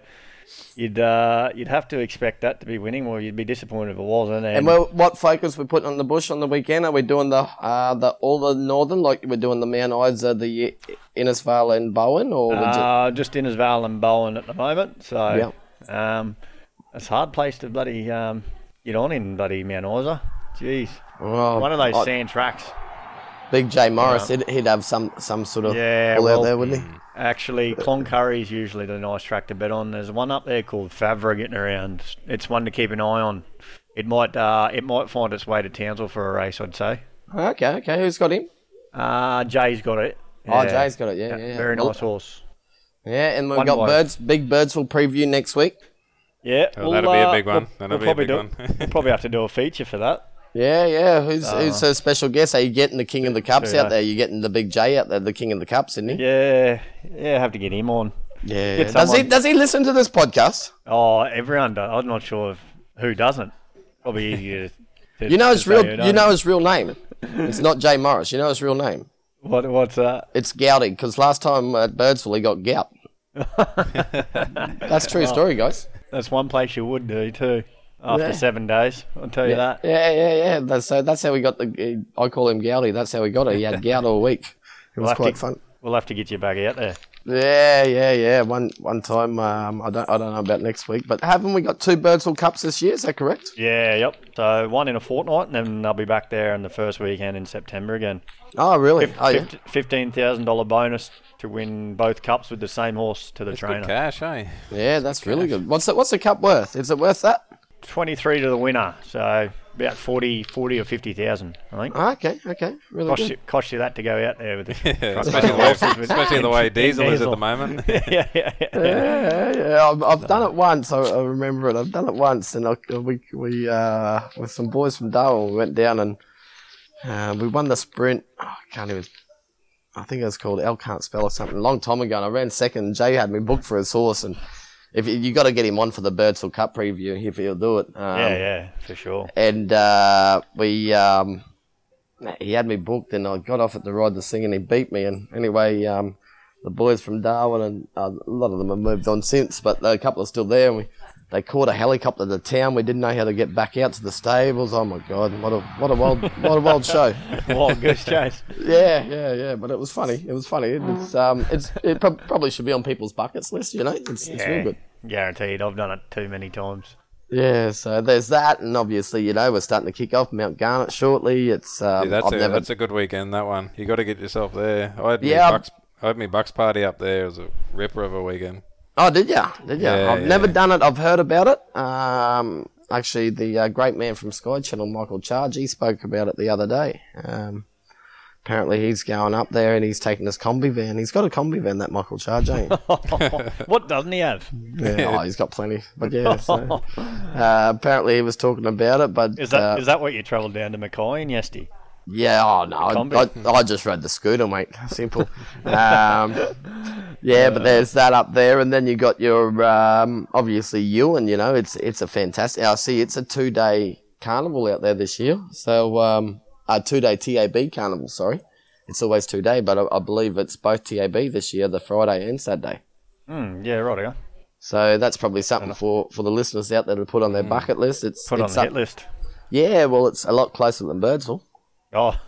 S4: you'd uh, you'd have to expect that to be winning, or you'd be disappointed if it wasn't. And,
S6: and well, what focus we putting on the bush on the weekend? Are we doing the uh, the all the northern like we're doing the Mount Isa, the Innisfail and Bowen, or we ju-
S4: uh, just Innisfail and Bowen at the moment. So
S6: Yep.
S4: um, it's a hard place to bloody um, get on in bloody Mount Isa. Jeez,
S6: Oh,
S4: one of those
S6: I-
S4: sand tracks.
S6: Big J Morris, he'd, he'd have some some sort of
S4: Yeah,
S6: pull
S4: well,
S6: out there, wouldn't he?
S4: Actually, Cloncurry is usually the nice track to bet on. There's one up there called Favre getting around. It's one to keep an eye on. It might uh, it might find its way to Townsville for a race, I'd say.
S6: Okay, okay. Who's got him?
S4: Uh, Jay's got it.
S6: Oh, Jay's got it. Yeah, yeah. yeah.
S4: Very
S6: Well,
S4: nice horse.
S6: Yeah, and we've
S4: One
S6: got
S4: wife.
S6: birds. Big Birdsville preview next week.
S4: Yeah,
S5: Oh, that'll be a big one. That'll
S4: we'll
S5: be a
S4: probably
S5: big
S4: do,
S5: one.
S4: we'll probably have to do a feature for that.
S6: Yeah, yeah. Who's uh, who's a special guest? Are you getting the King of the Cups out there? You're getting the Big J out there, the King of the Cups, isn't he?
S4: Yeah, yeah, have to get him on.
S6: Yeah. Does he does he listen to this podcast?
S4: Oh, everyone does. I'm not sure if, who doesn't. Probably easier. To,
S6: You know his real you know his real name. It's not Jay Morris. You know his real name.
S4: what? What's that?
S6: It's Gouty because last time at Birdsville he got gout. That's a true story, guys.
S4: That's one place you would do too. After
S6: Yeah.
S4: seven days, I'll tell you that.
S6: Yeah, yeah, yeah. That's, so that's how we got the. I call him Gouty. That's how we got it. He had gout all week. It
S4: We'll
S6: was
S4: have
S6: quite
S4: to-
S6: fun.
S4: We'll have to get you back out there.
S6: Yeah, yeah, yeah. One one time, um, I don't I don't know about next week, but haven't we got two Birdsville Cups this year? Is that correct?
S4: Yeah, yep. So one in a fortnight, and then they'll be back there in the first weekend in September again.
S6: Oh, really? Oh, yeah.
S4: Fifteen thousand dollar bonus to win both cups with the same horse to the
S5: It's
S4: trainer.
S5: good cash, eh?
S6: Yeah, that's really good. What's the, what's the cup worth? Is it worth that?
S4: Twenty three to the winner, so about 40, 40 or fifty thousand, I think.
S6: Oh, okay, okay, really
S4: Cost
S6: good.
S4: you, cost you that to go out there with the
S5: Yeah, especially, the way, especially the way
S4: in
S5: diesel is at the moment.
S4: yeah, yeah, yeah.
S6: Yeah, yeah. I've, I've done it once. I, I remember it. I've done it once, and I, we we uh, with some boys from Darwin, we went down and uh, we won the sprint. Oh, I can't even. I think it was called L can't spell or something. A long time ago, and I ran second. Jay had me booked for his horse, and if you, you got to get him on for the Birdsville Cup preview, if he'll do it. Um,
S4: yeah, yeah, for sure.
S6: and uh, we um, he had me booked, and I got off at the ride to sing, and he beat me. And anyway, um, the boys from Darwin, and uh, a lot of them have moved on since, but a couple are still there. And we they caught a helicopter to town. We didn't know how to get back out to the stables. Oh my god, what a what a wild what a wild show.
S4: Wild goose chase.
S6: Yeah, yeah, yeah. But it was funny. It was funny. It's um, it's it prob- probably should be on people's buckets list. You know, it's it's real good.
S4: guaranteed. I've done it too many times.
S6: Yeah, so there's that, and obviously, you know, we're starting to kick off Mount Garnet shortly. It's um,
S5: Yeah, that's
S6: I've
S5: a
S6: never
S5: that's a good weekend. That one. You got to get yourself there. I had
S6: Yeah,
S5: me bucks. I had me bucks party up there. It was a ripper of a weekend.
S6: Oh, did ya? Did ya?
S5: Yeah,
S6: I've
S5: yeah.
S6: never done it. I've heard about it. Um, actually, the uh, great man from Sky Channel, Michael Charge, he spoke about it the other day. Um, apparently, he's going up there and he's taking his combi van. He's got a combi van, that Michael Charge, ain't
S4: what doesn't he have?
S6: yeah, oh, he's got plenty. But yeah, so, uh, apparently he was talking about it. But
S4: Is that is
S6: uh,
S4: that what you travelled down to Mackay in yesterday?
S6: Yeah, oh no, I. I, I just rode the scooter, mate. Simple. um, yeah, but there's that up there, and then you got your um, obviously Ewan. You know, it's it's a fantastic. I see it's a two day carnival out there this year. So um, a two day TAB carnival. Sorry, it's always two day, but I, I believe it's both TAB this year, the Friday and Saturday.
S4: Mm, yeah, right. Yeah.
S6: So that's probably something for, for the listeners out there to put on their bucket list. It's
S4: Put on the
S6: up-
S4: hit list.
S6: Yeah, well, it's a lot closer than Birdsville.
S4: Oh,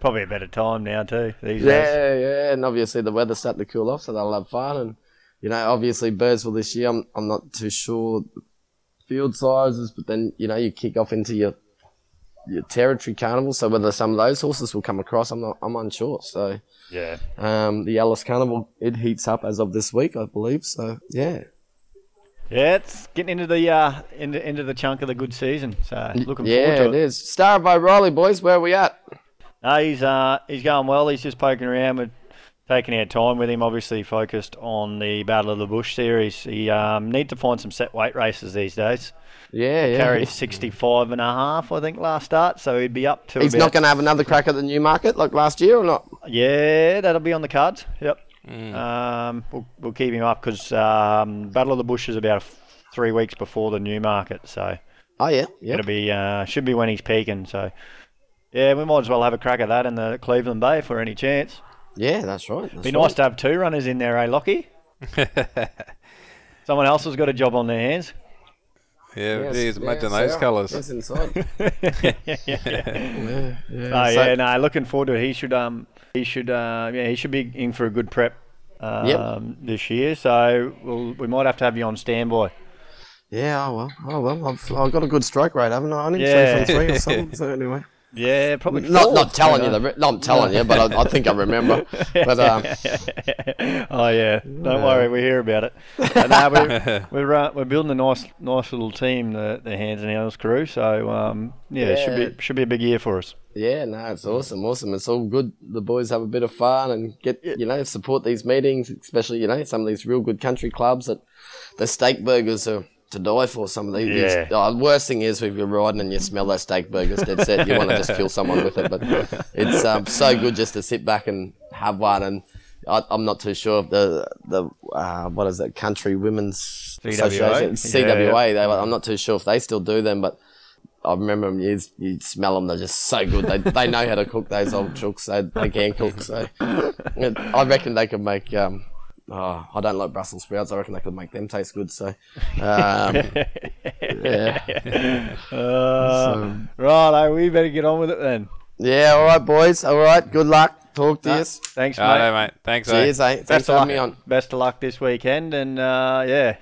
S4: probably a better time now too. These days.
S6: Yeah, yeah, and obviously the weather's starting to cool off, so they'll have fun. And you know, obviously Birdsville this year, I'm I'm not too sure field sizes, but then you know you kick off into your your territory carnival. So whether some of those horses will come across, I'm not, I'm unsure. So
S4: Yeah.
S6: um, the Alice Carnival it heats up as of this week, I believe. So yeah,
S4: Yeah, it's getting into the uh, into, into the chunk of the good season. So looking
S6: yeah,
S4: forward to
S6: it Yeah,
S4: it.
S6: is. Star of O'Reilly, boys, where are we at?
S4: No, he's uh, he's going well. He's just poking around. We're taking our time with him. Obviously focused on the Battle of the Bush series. He um, need to find some set weight races these days.
S6: Yeah, yeah.
S4: Carried 65 and a half, I think, last start. So he'd be up to.
S6: He's
S4: about,
S6: not going to have another crack at the new market like last year, or not?
S4: Yeah, that'll be on the cards. Yep. Um, we'll, we'll keep him up because um, Battle of the Bush is about three weeks before the new market. So
S6: Oh yeah, yeah.
S4: it'll be uh, should be when he's peaking. So yeah, we might as well have a crack at that in the Cleveland Bay for any chance.
S6: Yeah, that's right. That's
S4: Be
S6: right.
S4: nice to have two runners in there, eh, Lockie? Someone else has got a job on their hands.
S5: Yeah,
S6: Yes,
S5: geez, imagine
S6: yeah,
S5: those
S6: Sarah,
S5: colours.
S6: That's inside.
S4: yeah,
S6: yeah, yeah.
S4: Oh
S6: So-
S4: yeah, no, looking forward to it. He should um he should uh yeah he should be in for a good prep um this year. So we'll, we might have to have you on standby.
S6: Yeah, oh well, oh well. I've, I've got a good strike rate, haven't I? Only
S4: Yeah.
S6: three from three or something. So anyway,
S4: Yeah, probably
S6: not
S4: four.
S6: not telling you the, re- not telling you, but I, I think I remember. But um,
S4: oh yeah, don't worry, we hear about it. And, uh, we're we're, uh, we're building a nice nice little team, the the Hands and Hours crew. So um yeah, it should be should be a big year for us.
S6: yeah, no, it's awesome, awesome. It's all good. The boys have a bit of fun and get you know support these meetings, especially you know some of these real good country clubs that the steak burgers are. To die for some of these.
S4: Yeah.
S6: Oh, worst thing is if you're riding and you smell that steak burgers, dead set. You want to just kill someone with it. But it's um, so good just to sit back and have one. And I, I'm not too sure if the the uh, what is it, Country Women's
S4: CWA?
S6: Association,
S4: Yeah.
S6: CWA. They, I'm not too sure if they still do them, but I remember them years. You smell them; they're just so good. They they know how to cook those old chooks. They, they can cook. So I reckon they could make. Um, oh, I don't like Brussels sprouts. I reckon they could make them taste good. So um, yeah,
S4: Uh, right, we better get on with it then.
S6: yeah. All right, boys. All right. Good luck. Talk to you.
S4: Thanks, mate.
S5: Righto, mate. Thanks?
S6: Cheers, eh? Thanks
S4: Best
S6: for having me on.
S4: Best of luck this weekend, and uh, yeah,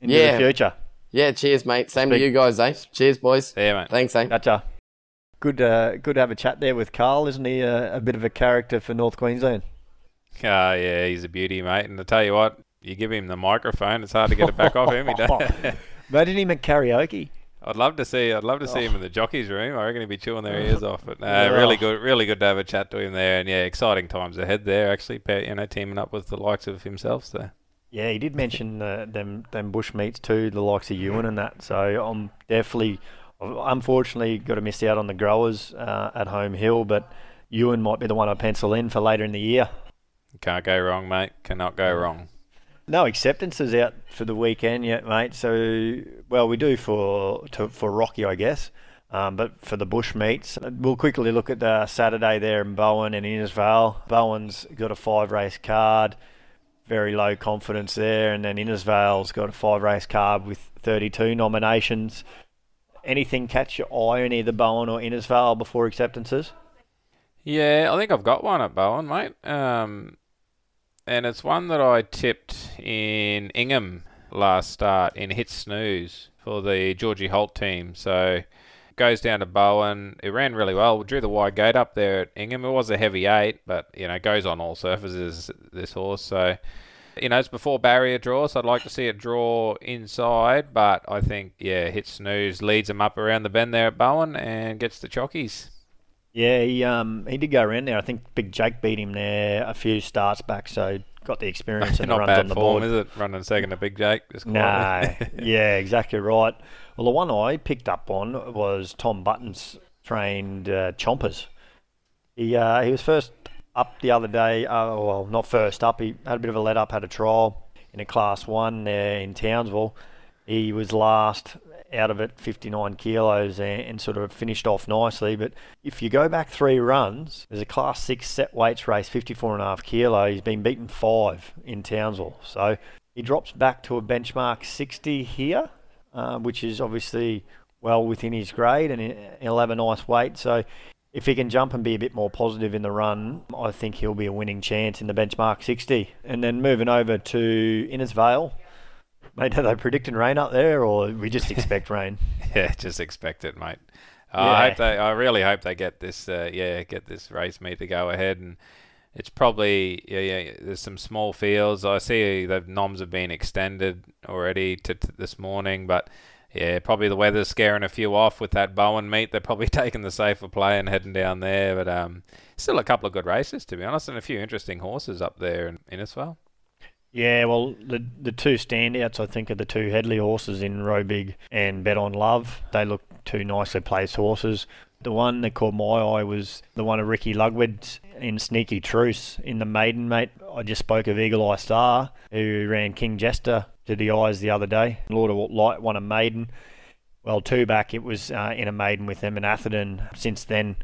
S4: into
S6: Yeah.
S4: the future.
S6: Yeah. Cheers, mate. Same to you guys, eh? Cheers, boys.
S5: See ya, mate.
S6: Thanks, eh?
S4: Gotcha. Good, uh, good to have a chat there with Carl, isn't he? Uh, a bit of a character for North Queensland.
S5: Ah, yeah, he's a beauty, mate. And I tell you what, you give him the microphone, it's hard to get it back off him. He does.
S4: Imagine him at karaoke.
S5: I'd love to see. I'd love to see him in the jockeys' room. I reckon he'd be chewing their ears off. But no,
S4: Yeah.
S5: really good, really good to have a chat to him there. And yeah, exciting times ahead there. Actually, you know, teaming up with the likes of himself. So
S4: Yeah, he did mention uh, them them bush meets too, the likes of Ewan and that. So I'm definitely, unfortunately, got to miss out on the growers uh, at Home Hill, but Ewan might be the one I pencil in for later in the year.
S5: Can't go wrong, mate. Cannot go wrong.
S4: No acceptances out for the weekend yet, mate. So, well, we do for to, for Rocky, I guess. Um, but for the bush meets, we'll quickly look at the Saturday there in Bowen and Innisfail. Bowen's got a five race card, very low confidence there, and then Innisfail's got a five race card with 32 nominations. Anything catch your eye in either Bowen or Innisfail before acceptances?
S5: Yeah, I think I've got one at Bowen, mate. Um, and it's one that I tipped in Ingham last start in hit snooze for the Georgie Holt team. So goes down to Bowen. It ran really well. We drew the wide gate up there at Ingham. It was a heavy eight, but you know goes on all surfaces. This horse, so you know it's before barrier draw. So I'd like to see it draw inside, but I think yeah, hit snooze leads him up around the bend there at Bowen and gets the chockies.
S4: Yeah, he um he did go around there. I think Big Jake beat him there a few starts back, so got the experience and the runs
S5: bad
S4: on the
S5: form,
S4: board.
S5: is it? Running second to Big Jake.
S4: No, yeah, exactly right. Well, the one I picked up on was Tom Button's trained uh, Chompers. He uh, he was first up the other day. Uh, well, not first up. He had a bit of a let up. Had a trial in a Class One there in Townsville. He was last out of it, 59 kilos, and, and sort of finished off nicely. But if you go back three runs, there's a Class Six set weights race, 54 and a half kilo. He's been beaten five in Townsville, so he drops back to a benchmark 60 here, uh, which is obviously well within his grade, and he'll have a nice weight. So if he can jump and be a bit more positive in the run, I think he'll be a winning chance in the benchmark 60. And then moving over to Innisfail, Mate, are they predicting rain up there, or we just expect rain?
S5: Yeah, just expect it, mate.
S4: Yeah.
S5: I hope they. I really hope they get this. Uh, yeah, get this race meet to go ahead, and it's probably yeah, yeah. There's some small fields. I see the noms have been extended already to, to this morning, but yeah, probably the weather's scaring a few off with that Bowen meet. They're probably taking the safer play and heading down there, but um, still a couple of good races to be honest, and a few interesting horses up there in Innisfail.
S4: Yeah, well, the the two standouts I think are the two Headley horses in Robig and Bet on Love. They look two nicely placed horses. The one that caught my eye was the one of Ricky Lugwood in Sneaky Truce in the maiden, mate. I just spoke of Eagle Eye Star, who ran King Jester to the eyes the other day. Lord of Light won a maiden. Well, two back, it was uh, in a maiden with them, and Atherton since then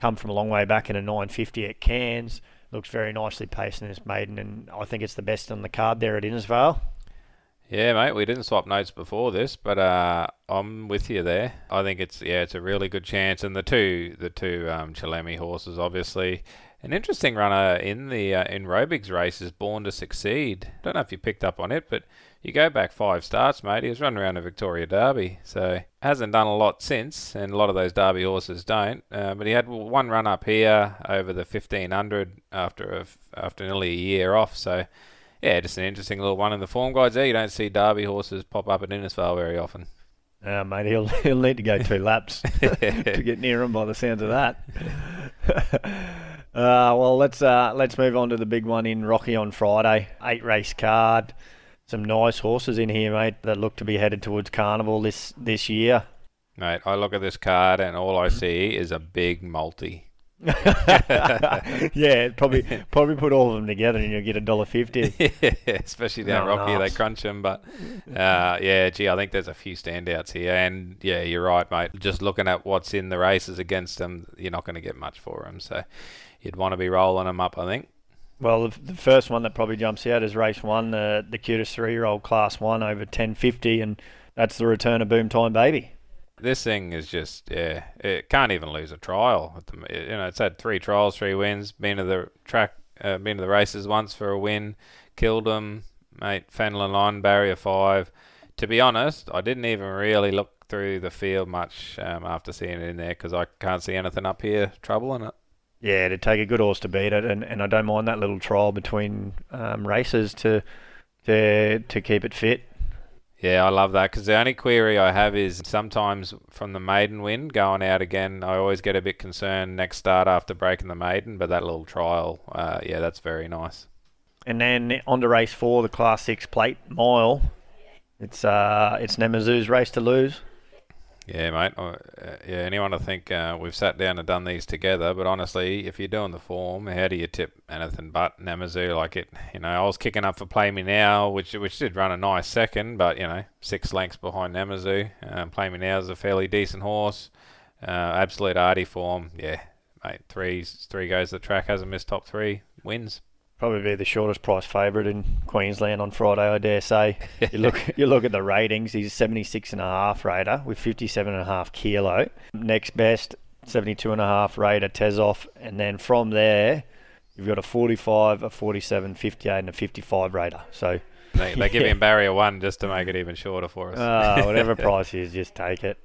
S4: come from a long way back in a 950 at Cairns. Looks very nicely paced in this maiden, and I think it's the best on the card there at Innisfail.
S5: Yeah, mate, we didn't swap notes before this, but uh, I'm with you there. I think it's yeah, it's a really good chance, and the two the two um, Chalemi horses, obviously, an interesting runner in the uh, in Robig's race is Born to Succeed. Don't know if you picked up on it, but you go back five starts, mate. He was running around the Victoria Derby, so hasn't done a lot since, and a lot of those Derby horses don't. Uh, but he had one run up here over the 1500 after a, after nearly a year off, so yeah, just an interesting little one in the form guides there. You don't see Derby horses pop up at Innisfail very often.
S4: Uh, mate, he'll he'll need to go two laps to get near him by the sounds of that. uh, well, let's uh, let's move on to the big one in Rocky on Friday. Eight race card. Some nice horses in here, mate, that look to be headed towards Carnival this this year.
S5: Mate, I look at this card and all I see is a big multi.
S4: yeah, probably probably put all of them together and you'll get a dollar fifty.
S5: yeah, especially down
S4: No,
S5: Rocky,
S4: nice.
S5: they crunch them. But uh, yeah, gee, I think there's a few standouts here. And yeah, you're right, mate. Just looking at what's in the races against them, you're not going to get much for them. So you'd want to be rolling them up, I think.
S4: Well, the, the first one that probably jumps out is race one, the the cutest three year old class one over ten fifty, and that's the return of Boom Time Baby.
S5: This thing is just yeah, it can't even lose a trial. At the, you know, it's had three trials, three wins. Been to the track, uh, been to the races once for a win. Killed them, mate. Fenelon on barrier five. To be honest, I didn't even really look through the field much um, after seeing it in there because I can't see anything up here troubling it.
S4: Yeah, it'd take a good horse to beat it, and, and I don't mind that little trial between um, races to to to keep it fit.
S5: Yeah, I love that because the only query I have is sometimes from the maiden win going out again, I always get a bit concerned next start after breaking the maiden, but that little trial, uh, yeah, that's very nice.
S4: And then on to race four, the Class Six Plate Mile. It's uh it's Namazu's race to lose.
S5: Yeah, mate. Uh, yeah, anyone to think uh, we've sat down and done these together, but honestly, if you're doing the form, how do you tip anything but Namazu? Like it, you know, I was kicking up for Play Me Now, which which did run a nice second, but you know, six lengths behind Namazu. Um, Play Me Now is a fairly decent horse. Uh, absolute arty form, yeah, mate. Three three goes the track, hasn't missed top three, wins.
S4: Probably be the shortest price favourite in Queensland on Friday, I dare say. You look you look at the ratings, he's 76 and a half rater with 57 and a half kilo. Next best, 72 and a half rater Tezoff, and then from there you've got a 45, a 47, 58 and a 55 rater. So
S5: They, they give
S4: Yeah.
S5: him barrier one just to make it even shorter for us.
S4: uh, whatever price is, just take it.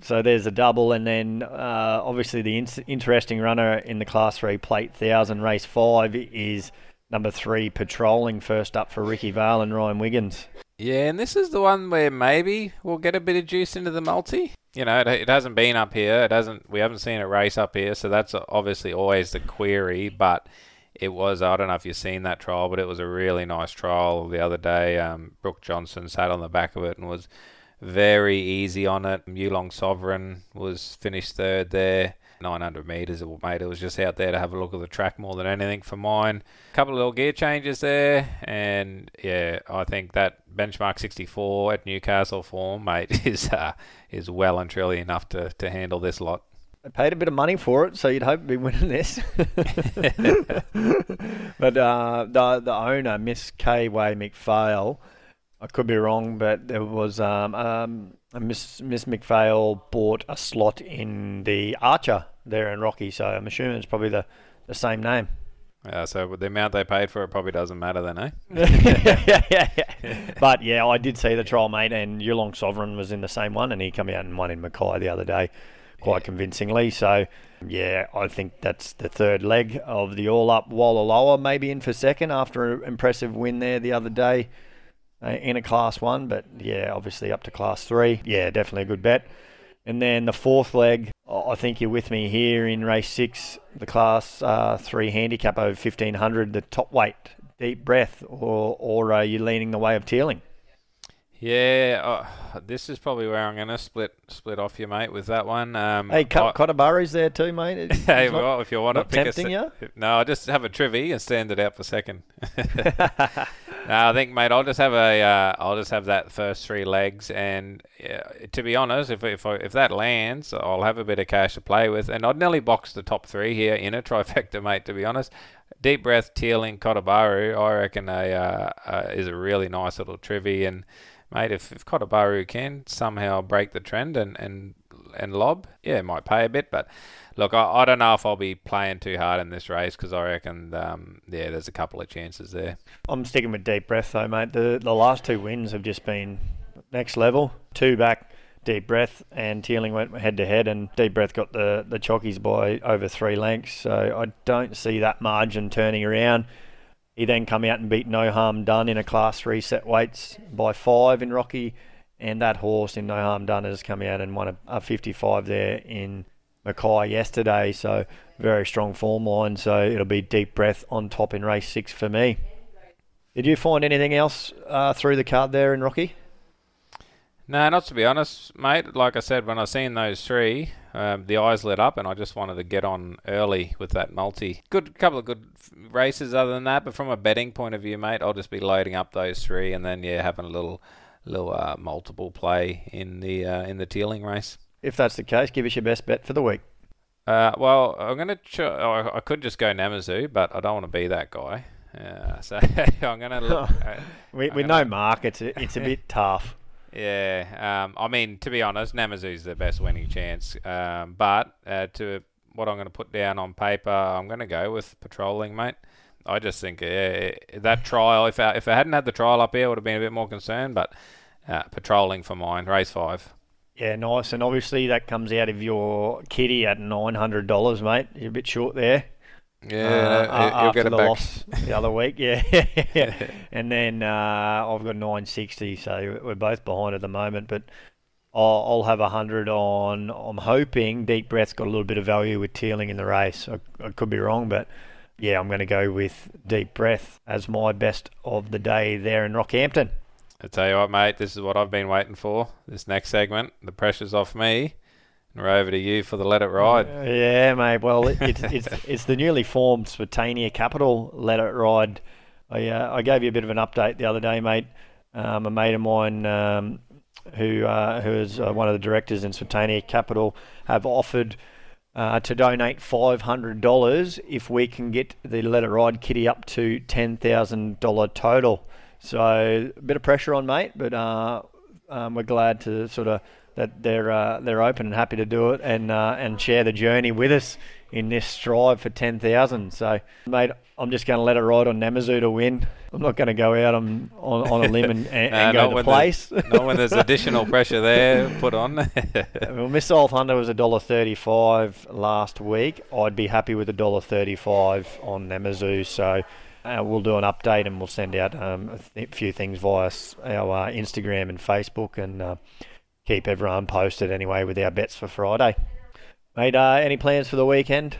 S4: So there's a double, and then uh, obviously the in- interesting runner in the Class 3 Plate 1000 Race 5 is number 3 Patrolling first up for Ricky Vale and Ryan Wiggins.
S5: Yeah, and this is the one where maybe we'll get a bit of juice into the multi. You know, it, it hasn't been up here. It hasn't. We haven't seen it race up here, so that's obviously always the query. But it was. I don't know if you've seen that trial, but it was a really nice trial the other day. Um, Brooke Johnson sat on the back of it and was very easy on it. Yulong Sovereign was finished third there. 900 metres, it- mate. It was just out there to have a look at the track more than anything for mine. A couple of little gear changes there, and yeah, I think that benchmark 64 at Newcastle form, mate, is uh, is well and truly enough to, to handle this lot.
S4: They paid a bit of money for it, so you'd hope to be winning this. but uh, the the owner, Miss K. Way McPhail, I could be wrong, but there was um, um, Miss Miss McPhail bought a slot in the Archer there in Rocky, so I'm assuming it's probably the, the same name.
S5: Yeah, so the amount they paid for it probably doesn't matter then, eh?
S4: yeah, yeah, yeah. But yeah, I did see the trial, mate, and Yulong Sovereign was in the same one, and he come out and won in Mackay the other day quite convincingly. So yeah, I think that's the third leg of the all up. Walla Wallaloa maybe in for second after an impressive win there the other day uh, in a class one, but yeah, obviously up to class three. Yeah, definitely a good bet. And then the fourth leg, I think you're with me here in race six, the class uh, three handicap over 1500, the top weight, deep breath, or, or are you leaning the way of Teeling?
S5: Yeah, uh, this is probably where I'm going to split split off you, mate, with that one. Um,
S4: hey, Cotabaru's there too, mate.
S5: It's, hey, well, if you want to pick
S4: tempting
S5: a, you? no, I'll just have a trivy and stand it out for a second. no, I think, mate, I'll just have a, uh, I'll just have that first three legs, and to be honest, if if if that lands, I'll have a bit of cash to play with, and I'd nearly box the top three here in a trifecta, mate. To be honest, deep breath, Teeling, Cotabaru, I reckon a uh, uh, is a really nice little trivy, and mate, if if Cotabaru can somehow break the trend and and and lob, yeah, it might pay a bit, but look, I, I don't know if I'll be playing too hard in this race because I reckon, um, yeah, there's a couple of chances there.
S4: I'm sticking with deep breath though, mate. The the last two wins have just been next level. Two back, deep breath, and Teeling went head to head, and deep breath got the the chockies by over three lengths. So I don't see that margin turning around. He then come out and beat No Harm Done in a class three set weights by five in Rocky, and that horse in No Harm Done has come out and won a, a 55 there in Mackay yesterday. So very strong form line. So it'll be deep breath on top in race six for me. Did you find anything else uh, through the card there in Rocky?
S5: No, not to be honest, mate. Like I said, when I seen those three, um, the eyes lit up, and I just wanted to get on early with that multi. Good couple of good races other than that, but from a betting point of view, mate, I'll just be loading up those three, and then yeah, having a little little uh, multiple play in the uh, in the Teeling race.
S4: If that's the case, give us your best bet for the week.
S5: Uh, well, I'm gonna. Ch- I could just go Namazu, but I don't want to be that guy. Uh, so I'm gonna look.
S4: We we know Mark. It's a, it's a bit tough.
S5: Yeah, um, I mean, to be honest, Namazu's the best winning chance. Um, but uh, to what I'm going to put down on paper, I'm going to go with patrolling, mate. I just think uh, that trial, if I, if I hadn't had the trial up here, I would have been a bit more concerned. But uh, patrolling for mine, race five.
S4: Yeah, nice. And obviously that comes out of your kitty at nine hundred dollars, mate. You're a bit short there.
S5: Yeah, uh,
S4: uh, after the back. loss the other week, yeah, and then uh, I've got 960, so we're both behind at the moment. But I'll, I'll have 100 on. I'm hoping Deep Breath's got a little bit of value with Teeling in the race. I, I could be wrong, but yeah, I'm going to go with Deep Breath as my best of the day there in Rockhampton.
S5: I tell you what, mate, this is what I've been waiting for. This next segment, the pressure's off me. We're over to you for the Let It Ride.
S4: Yeah, mate. Well, it, it's it's it's the newly formed Spartania Capital Let It Ride. I uh, I gave you a bit of an update the other day, mate. Um, a mate of mine um, who uh, who is uh, one of the directors in Spartania Capital have offered uh, to donate five hundred dollars if we can get the Let It Ride kitty up to ten thousand dollar total. So a bit of pressure on, mate, but uh, um, we're glad to sort of that they're uh, they're open and happy to do it and uh, and share the journey with us in this strive for ten thousand. So, mate, I'm just going to let it ride on Namazu to win. I'm not going to go out on, on, on a limb and, and,
S5: no,
S4: go to place.
S5: not when there's additional pressure there put on.
S4: well, Missile Thunder was a dollar thirty-five last week. I'd be happy with a dollar thirty-five on Namazu. So. Uh, we'll do an update and we'll send out um, a few things via our uh, Instagram and Facebook and uh, keep everyone posted anyway with our bets for Friday. Mate, uh, any plans for the weekend?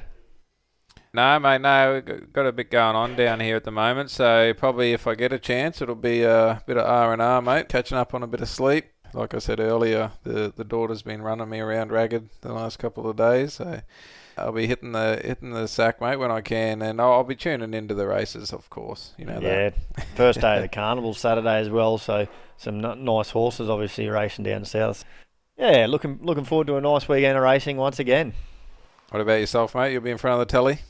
S5: No, mate, no. We've got a bit going on down here at the moment, so probably if I get a chance, it'll be a bit of R and R, mate. Catching up on a bit of sleep. Like I said earlier, the the daughter's been running me around ragged the last couple of days, so I'll be hitting the hitting the sack, mate, when I can, and I'll, I'll be tuning into the races, of course. You know.
S4: Yeah, first day of the carnival Saturday as well, so some nice horses obviously racing down south. Yeah, looking looking forward to a nice weekend of racing once again.
S5: What about yourself, mate? You'll be in front of the telly.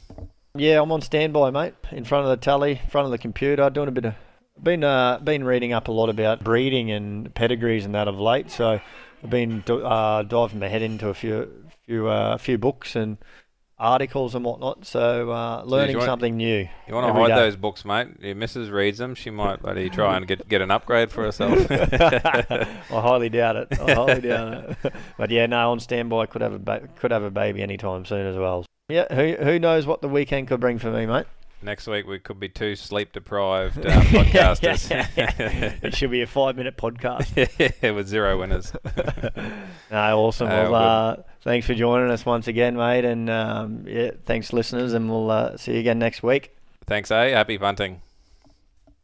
S4: Yeah, I'm on standby, mate. In front of the telly, in front of the computer, doing a bit of. Been uh, been reading up a lot about breeding and pedigrees and that of late, so I've been uh, diving my head into a few few uh, few books and articles and whatnot. So uh, learning
S5: want-
S4: something new.
S5: You want to hide
S4: day.
S5: those books, mate? Your missus reads them. She might bloody try and get get an upgrade for herself.
S4: I highly doubt it. I highly doubt it. But yeah, no, on standby. Could have a ba- could have a baby anytime soon as well. Yeah, who who knows what the weekend could bring for me, mate?
S5: Next week we could be two sleep deprived um, podcasters.
S4: it should be a five minute podcast.
S5: yeah, with zero winners.
S4: No, awesome.
S5: Uh,
S4: well, uh, thanks for joining us once again, mate. And um, yeah, thanks, listeners. And we'll uh, see you again next week.
S5: Thanks, eh? Happy punting.